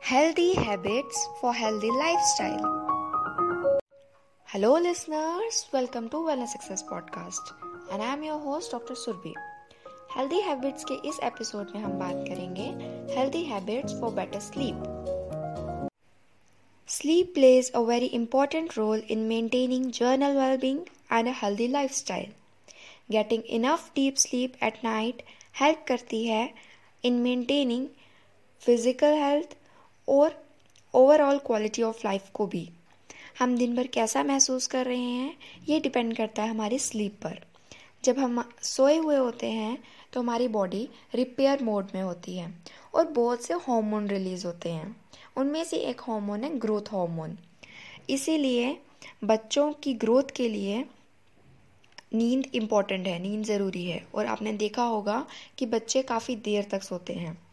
Healthy Habits for Healthy Lifestyle. Hello, listeners. Welcome to Wellness Success Podcast. And I am your host, Dr. Surbhi. Healthy habits के इस episode में हम बात करेंगे healthy habits for better sleep Sleep plays a very important role in maintaining journal well-being and a healthy lifestyle. Getting enough deep sleep at night help करती है in maintaining physical health और overall quality of life को भी। हम दिन भर कैसा महसूस कर रहे हैं, ये डिपेंड करता है हमारी स्लीप पर। जब हम सोए हुए होते हैं तो हमारी बॉडी रिपेयर मोड में होती है और बहुत से हार्मोन रिलीज़ होते हैं। उनमें से एक हार्मोन है ग्रोथ हार्मोन इसीलिए बच्चों की ग्रोथ के लिए नींद इंपॉर्टेंट है, नींद ज़रूरी है। और आपने देखा होगा कि बच्चे काफ़ी देर तक सोते हैं।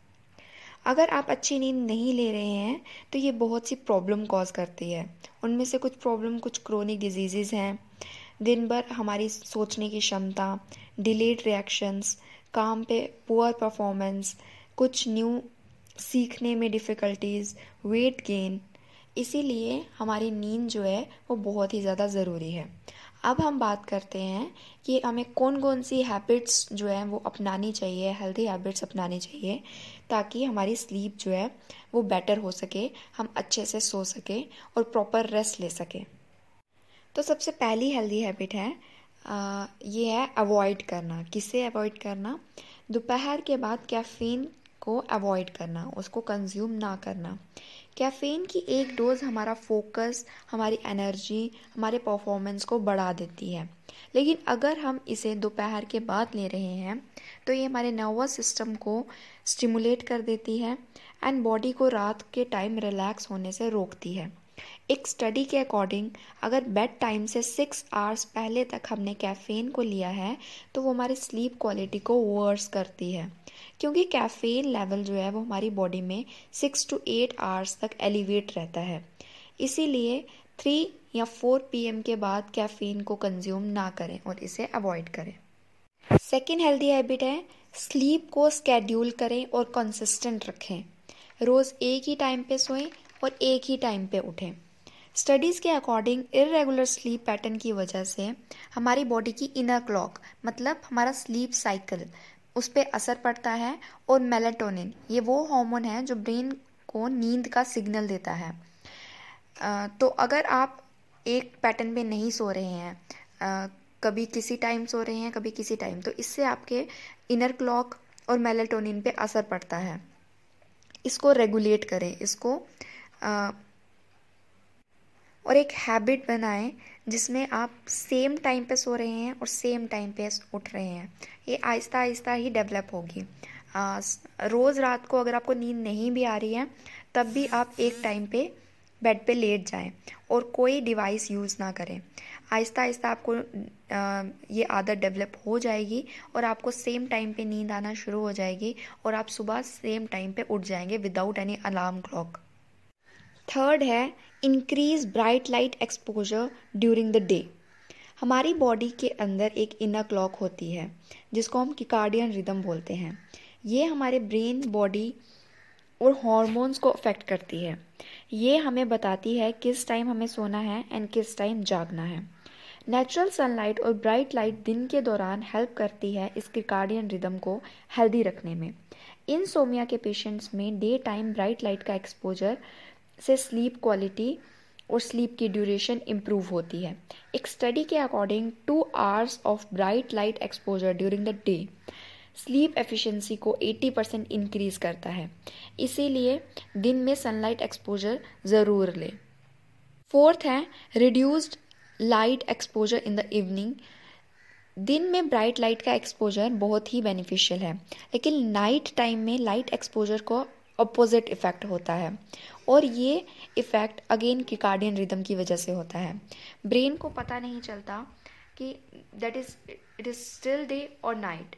अगर आप अच्छी नींद नहीं ले रहे हैं तो ये बहुत सी प्रॉब्लम कॉज करती है। उनमें से कुछ प्रॉब्लम कुछ क्रोनिक डिज़ीज़ हैं। दिन भर हमारी सोचने की क्षमता डिलेड रिएक्शंस काम पे पुअर परफॉर्मेंस कुछ न्यू सीखने में डिफ़िकल्टीज़ वेट गेन इसीलिए हमारी नींद जो है, वो बहुत ही ज़्यादा ज़रूरी है। अब हम बात करते हैं कि हमें कौन कौन सी हैबिट्स जो है, वो अपनानी चाहिए हेल्दी हैबिट्स अपनानी चाहिए। ताकि हमारी स्लीप जो है वो बेटर हो सके हम अच्छे से सो सकें और प्रॉपर रेस्ट ले सकें। तो सबसे पहली हेल्दी हैबिट है आ, ये है अवॉइड करना। किसे अवॉइड करना? दोपहर के बाद कैफ़ीन को अवॉइड करना उसको कंज्यूम ना करना। कैफ़ीन की एक डोज़ हमारा फोकस, हमारी एनर्जी, हमारे परफॉर्मेंस को बढ़ा देती है। लेकिन अगर हम इसे दोपहर के बाद ले रहे हैं तो ये हमारे नर्वस सिस्टम को स्टिमुलेट कर देती है एंड बॉडी को रात के टाइम रिलैक्स होने से रोकती है। एक स्टडी के अकॉर्डिंग अगर बेड टाइम से सिक्स आवर्स पहले तक हमने कैफ़ीन को लिया है तो वो हमारी स्लीप क्वालिटी को वर्स करती है। क्योंकि कैफ़ीन लेवल जो है वो हमारी बॉडी में सिक्स टू एट आवर्स तक एलिवेट रहता है। इसीलिए थ्री या फोर पीएम के बाद कैफ़ीन को कंज्यूम ना करें और इसे अवॉइड करें। सेकेंड हेल्दी हैबिट है स्लीप को स्केड्यूल करें और कंसिस्टेंट रखें। रोज़ एक ही टाइम पे सोएँ और एक ही टाइम पे उठें। स्टडीज़ के अकॉर्डिंग इरेगुलर स्लीप पैटर्न की वजह से हमारी बॉडी की इनर क्लॉक मतलब हमारा स्लीप साइकिल उस पर असर पड़ता है और मेलेटोनिन ये वो हार्मोन है जो ब्रेन को नींद का सिग्नल देता है। तो अगर आप एक पैटर्न पे नहीं सो रहे हैं कभी किसी टाइम सो रहे हैं, कभी किसी टाइम तो इससे आपके इनर क्लॉक और मेलेटोनिन पे असर पड़ता है। इसको रेगुलेट करें, इसको और एक हैबिट बनाएँ जिसमें आप सेम टाइम पे सो रहे हैं और सेम टाइम पे उठ रहे हैं। ये आहिस्ता आहिस्ता ही डेवलप होगी। रोज़ रात को अगर आपको नींद नहीं भी आ रही है, तब भी आप एक टाइम पे बेड पे लेट जाएँ और कोई डिवाइस यूज़ ना करें। आहिस्ता आहिस्ता आपको ये आदत डेवलप हो जाएगी और आपको सेम टाइम पे नींद आना शुरू हो जाएगी और आप सुबह सेम टाइम पे उठ जाएँगे without any alarm clock. Third है increase bright light exposure during the day हमारी बॉडी के अंदर एक इनर क्लॉक होती है, जिसको हम किकार्डियन रिदम बोलते हैं। ये हमारे ब्रेन बॉडी और हॉर्मोन्स को अफेक्ट करती है। ये हमें बताती है किस टाइम हमें सोना है एंड किस टाइम जागना है। नेचुरल सनलाइट और ब्राइट लाइट दिन के दौरान हेल्प करती है इस क्रिकार्डियन रिदम को हेल्दी रखने में। इन सोमिया के पेशेंट्स में डे टाइम ब्राइट लाइट का एक्सपोजर से स्लीप क्वालिटी और स्लीप की ड्यूरेशन इम्प्रूव होती है। एक स्टडी के according to hours of bright light exposure during the day sleep efficiency को 80 परसेंट इंक्रीज करता है। इसीलिए दिन में सनलाइट एक्सपोजर ज़रूर लें। फोर्थ है reduced light exposure in the evening दिन में ब्राइट लाइट का एक्सपोजर बहुत ही बेनिफिशियल है, लेकिन नाइट टाइम में लाइट एक्सपोजर को अपोजिट इफ़ेक्ट होता है। और ये इफ़ेक्ट अगेन किकार्डियन रिदम की वजह से होता है। ब्रेन को पता नहीं चलता कि that is it is still day और नाइट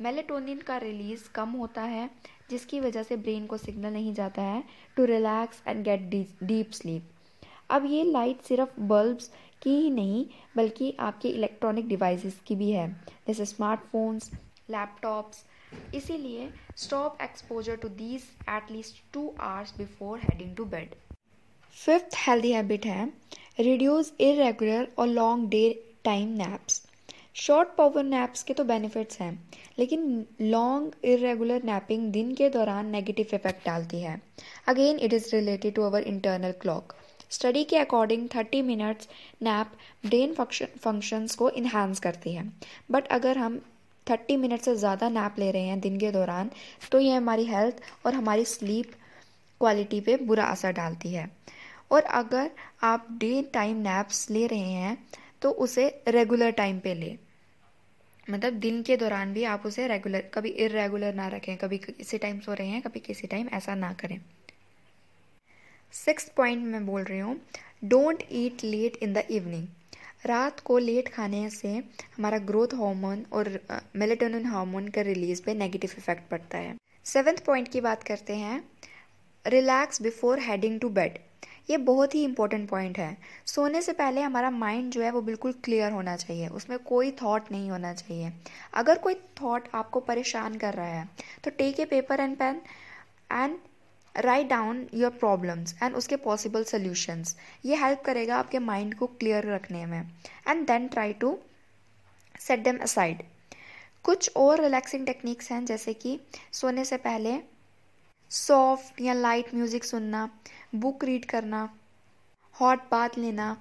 मेलेटोनिन का रिलीज़ कम होता है, जिसकी वजह से ब्रेन को सिग्नल नहीं जाता है to relax and get deep sleep अब ये लाइट सिर्फ़ बल्ब्स की ही नहीं, बल्कि आपके इलेक्ट्रॉनिक डिवाइसेस की भी है। जैसे स्मार्टफोन्स लैपटॉप्स इसीलिए stop exposure to these at least two hours before heading to bed fifth healthy habit है रिड्यूस इरेगुलर और long day time naps short power naps के तो बेनिफिट्स हैं, लेकिन लॉन्ग इरेगुलर नैपिंग दिन के दौरान नेगेटिव इफ़ेक्ट डालती है. Again it is related to our internal clock study के according 30 minutes nap brain function functions को इन्हांस करती है. बट अगर हम 30 मिनट से ज़्यादा नैप ले रहे हैं दिन के दौरान तो ये हमारी हेल्थ और हमारी स्लीप क्वालिटी पे बुरा असर डालती है। और अगर आप डे टाइम नैप्स ले रहे हैं तो उसे रेगुलर टाइम पे ले। मतलब दिन के दौरान भी आप उसे रेगुलर कभी इरेगुलर ना रखें, कभी किसी टाइम सो रहे हैं, कभी किसी टाइम ऐसा ना करें। सिक्स पॉइंट मैं बोल रही हूँ don't eat late in the evening रात को लेट खाने से हमारा ग्रोथ हार्मोन और मेलेटोनिन हार्मोन का रिलीज़ पे नेगेटिव इफ़ेक्ट पड़ता है। सेवेंथ पॉइंट की बात करते हैं relax before heading to bed ये बहुत ही इंपॉर्टेंट पॉइंट है। सोने से पहले हमारा माइंड जो है वो बिल्कुल क्लियर होना चाहिए, उसमें कोई थॉट नहीं होना चाहिए। अगर कोई थॉट आपको परेशान कर रहा है तो take a paper and pen and write down your problems and उसके पॉसिबल सोल्यूशंस ये हेल्प करेगा आपके माइंड को क्लियर रखने में and then try to set them aside कुछ और रिलैक्सिंग टेक्निक्स हैं जैसे कि सोने से पहले सॉफ्ट या लाइट म्यूज़िक सुनना बुक रीड करना हॉट बात लेना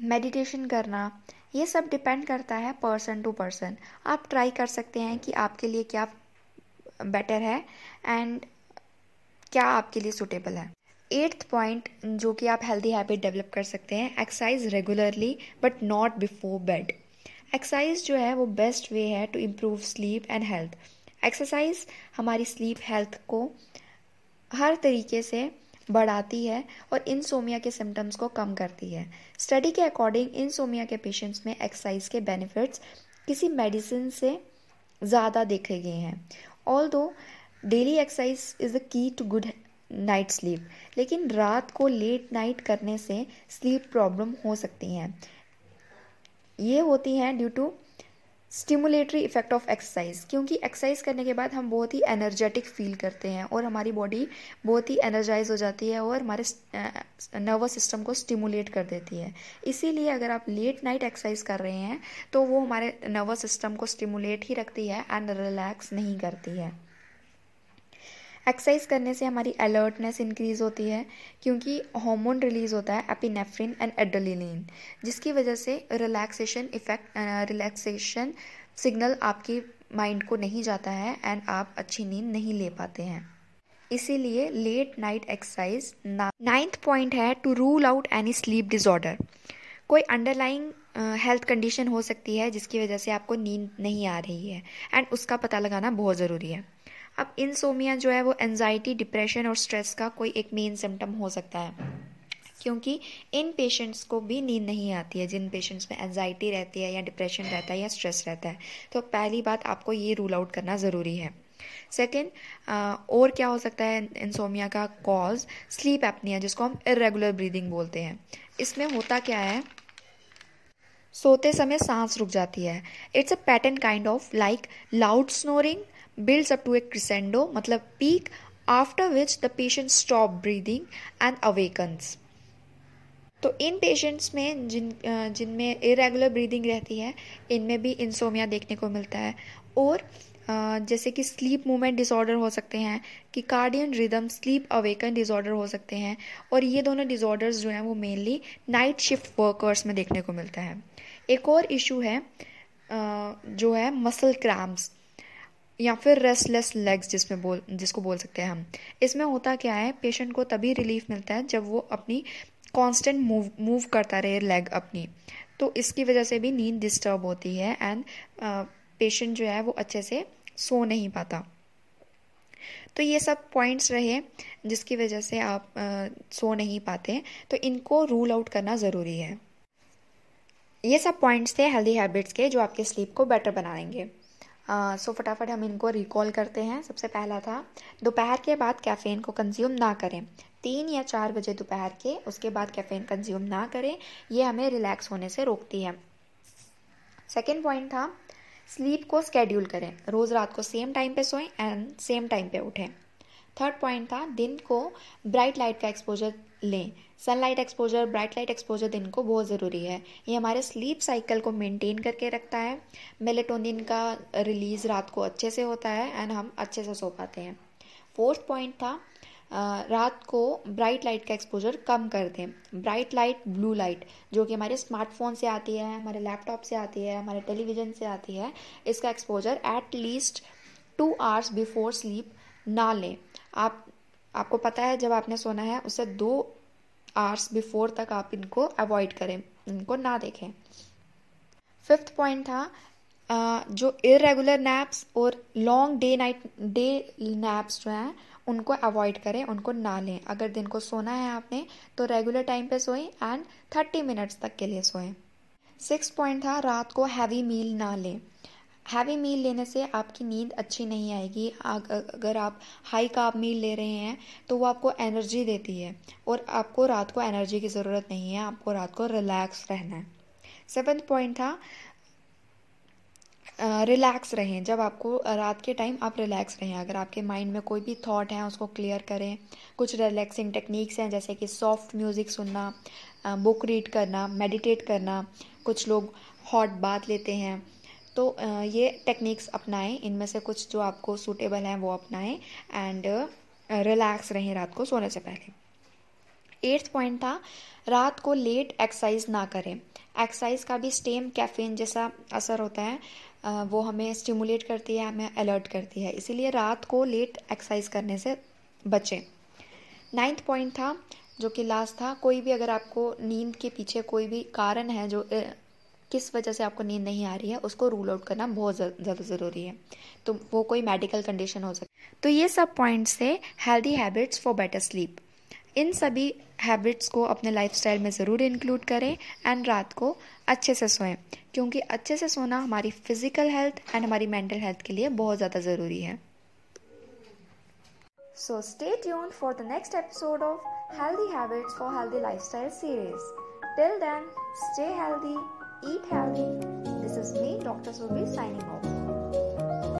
मेडिटेशन करना ये सब डिपेंड करता है पर्सन टू पर्सन आप ट्राई कर सकते हैं कि आपके लिए क्या बेटर है। एंड क्या आपके लिए सुटेबल है? एट्थ पॉइंट जो कि आप हेल्दी हैबिट डेवलप कर सकते हैं exercise regularly but not before bed exercise जो है, वो बेस्ट वे है to improve sleep and health exercise हमारी स्लीप हेल्थ को हर तरीके से बढ़ाती है और इंसोमिया के सिम्टम्स को कम करती है। स्टडी के अकॉर्डिंग इंसोमिया के पेशेंट्स में एक्सरसाइज के बेनिफिट्स किसी मेडिसिन से ज़्यादा देखे गए हैं। Although daily exercise is the key to good night sleep लेकिन रात को लेट नाइट करने से स्लीप प्रॉब्लम हो सकती हैं ये होती हैं due to stimulatory effect of exercise क्योंकि एक्सरसाइज करने के बाद हम बहुत ही एनर्जेटिक फील करते हैं और हमारी बॉडी बहुत ही एनर्जाइज हो जाती है और हमारे नर्वस सिस्टम को स्टिमुलेट कर देती है। इसीलिए अगर आप लेट नाइट एक्सरसाइज कर रहे हैं तो वो हमारे नर्वस सिस्टम को स्टिमुलेट ही रखती है एंड रिलैक्स नहीं करती है। एक्सरसाइज करने से हमारी अलर्टनेस इंक्रीज होती है, क्योंकि हार्मोन रिलीज़ होता है एपिनेफ्रिन एंड एड्रेलिन जिसकी वजह से रिलैक्सेशन इफ़ेक्ट रिलैक्सेशन सिग्नल आपकी माइंड को नहीं जाता है एंड आप अच्छी नींद नहीं ले पाते हैं। इसीलिए late night exercise ninth point है to rule out any sleep disorder कोई अंडरलाइंग हेल्थ कंडीशन हो सकती है, जिसकी वजह से आपको नींद नहीं आ रही है एंड उसका पता लगाना बहुत ज़रूरी है। अब इंसोमिया जो है वो एनजाइटी डिप्रेशन और स्ट्रेस का कोई एक मेन सिम्टम हो सकता है। क्योंकि इन पेशेंट्स को भी नींद नहीं आती है, जिन पेशेंट्स में एनजाइटी रहती है या डिप्रेशन रहता है या स्ट्रेस रहता है। तो पहली बात आपको ये रूल आउट करना ज़रूरी है। सेकेंड और क्या हो सकता है इंसोमिया का कॉज स्लीप एपनिया जिसको हम इरेगुलर ब्रीदिंग बोलते हैं। इसमें होता क्या है? सोते समय सांस रुक जाती है। It's a pattern kind of like loud snoring builds up to a crescendo मतलब peak, after which the patient stop breathing and awakens. तो इन पेशेंट्स में जिन जिनमें इरेगुलर ब्रीदिंग रहती है, इनमें भी इंसोमिया देखने को मिलता है। और जैसे कि स्लीप मूवमेंट डिसऑर्डर हो सकते हैं, कि circadian rhythm sleep awaken disorder हो सकते हैं। और ये दोनों डिसऑर्डर्स जो हैं, वो मेनली नाइट शिफ्ट वर्कर्स में देखने को मिलता है। एक और इशू है जो है मसल क्रैम्प्स या फिर रेस्टलेस लेग्स जिसमें बोल जिसको बोल सकते हैं हम। इसमें होता क्या है पेशेंट को तभी रिलीफ मिलता है जब वो अपनी कांस्टेंट मूव मूव करता रहे लेग अपनी। तो इसकी वजह से भी नींद डिस्टर्ब होती है एंड पेशेंट जो है वो अच्छे से सो नहीं पाता। तो ये सब पॉइंट्स रहे जिसकी वजह से आप आ, सो नहीं पाते तो इनको रूल आउट करना ज़रूरी है। ये सब पॉइंट्स थे हेल्दी हैबिट्स के जो आपके स्लीप को बेटर बनाएँगे। सो फटाफट हम इनको रिकॉल करते हैं। सबसे पहला था, दोपहर के बाद कैफ़ीन को कंज्यूम ना करें। तीन या चार बजे दोपहर के, उसके बाद कैफ़ीन कंज्यूम ना करें। ये हमें रिलैक्स होने से रोकती है। सेकेंड पॉइंट था स्लीप को स्केड्यूल करें। रोज़ रात को सेम टाइम पे सोएँ एंड सेम टाइम पे उठें। थर्ड पॉइंट था, दिन को ब्राइट लाइट का एक्सपोजर लें। Sunlight exposure bright light exposure दिन को बहुत ज़रूरी है। ये हमारे स्लीप साइकिल को मेंटेन करके रखता है। मेलेटोनिन का रिलीज़ रात को अच्छे से होता है एंड हम अच्छे से सो पाते हैं। फोर्थ पॉइंट था रात को ब्राइट लाइट का एक्सपोजर कम कर दें। ब्राइट लाइट ब्लू लाइट जो कि हमारे स्मार्टफ़ोन से आती है, हमारे लैपटॉप से आती है, हमारे टेलीविज़न से आती है, इसका exposure at least two hours before sleep ना लें। आप, आपको पता है जब आपने सोना है उससे दो आवर्स बिफोर तक आप इनको अवॉइड करें, इनको ना देखें। फिफ्थ पॉइंट था जो इरेगुलर नैप्स और long day night day naps जो हैं, उनको अवॉइड करें, उनको ना लें। अगर दिन को सोना है आपने तो रेगुलर टाइम पे सोएँ एंड थर्टी मिनट्स तक के लिए सोएँ। सिक्स पॉइंट था, रात को हैवी मील ना लें। हैवी मील लेने से आपकी नींद अच्छी नहीं आएगी। अगर आप हाई काप मील ले रहे हैं तो वो आपको एनर्जी देती है और आपको रात को एनर्जी की ज़रूरत नहीं है। आपको रात को रिलैक्स रहना है। सेवन्थ पॉइंट था रिलैक्स रहें। जब आपको रात के टाइम आप रिलैक्स रहें, अगर आपके माइंड में कोई भी थॉट है, उसको क्लियर करें। कुछ रिलैक्सिंग टेक्निक्स हैं, जैसे कि सॉफ्ट म्यूज़िक सुनना बुक रीड करना मेडिटेट करना। कुछ लोग हॉट बात लेते हैं। तो ये टेक्निक्स अपनाएँ। इनमें से कुछ जो आपको सूटेबल हैं वो अपनाएँ एंड रिलैक्स रहें रात को सोने से पहले। एट्थ पॉइंट था, रात को लेट एक्सरसाइज ना करें। एक्सरसाइज का भी स्टेम कैफीन जैसा असर होता है वो हमें स्टिमुलेट करती है, हमें अलर्ट करती है। इसीलिए रात को लेट एक्सरसाइज करने से बचें। नाइन्थ पॉइंट था, जो कि लास्ट था, कोई भी अगर आपको नींद के पीछे कोई भी कारण है जो किस वजह से आपको नींद नहीं आ रही है उसको रूल आउट करना बहुत ज़्यादा ज़रूरी है। तो वो कोई मेडिकल कंडीशन हो सकती तो ये सब पॉइंट्स थे healthy habits for better sleep इन सभी हैबिट्स को अपने लाइफस्टाइल में ज़रूर इंक्लूड करें एंड रात को अच्छे से सोएँ क्योंकि अच्छे से सोना हमारी फ़िज़िकल हेल्थ एंड हमारी मेंटल हेल्थ के लिए बहुत ज़्यादा ज़रूरी है। So stay tuned for the next episode of Healthy Habits for Healthy Lifestyle series. Till then, stay healthy, eat healthy. This is me, Dr. Subi, signing off.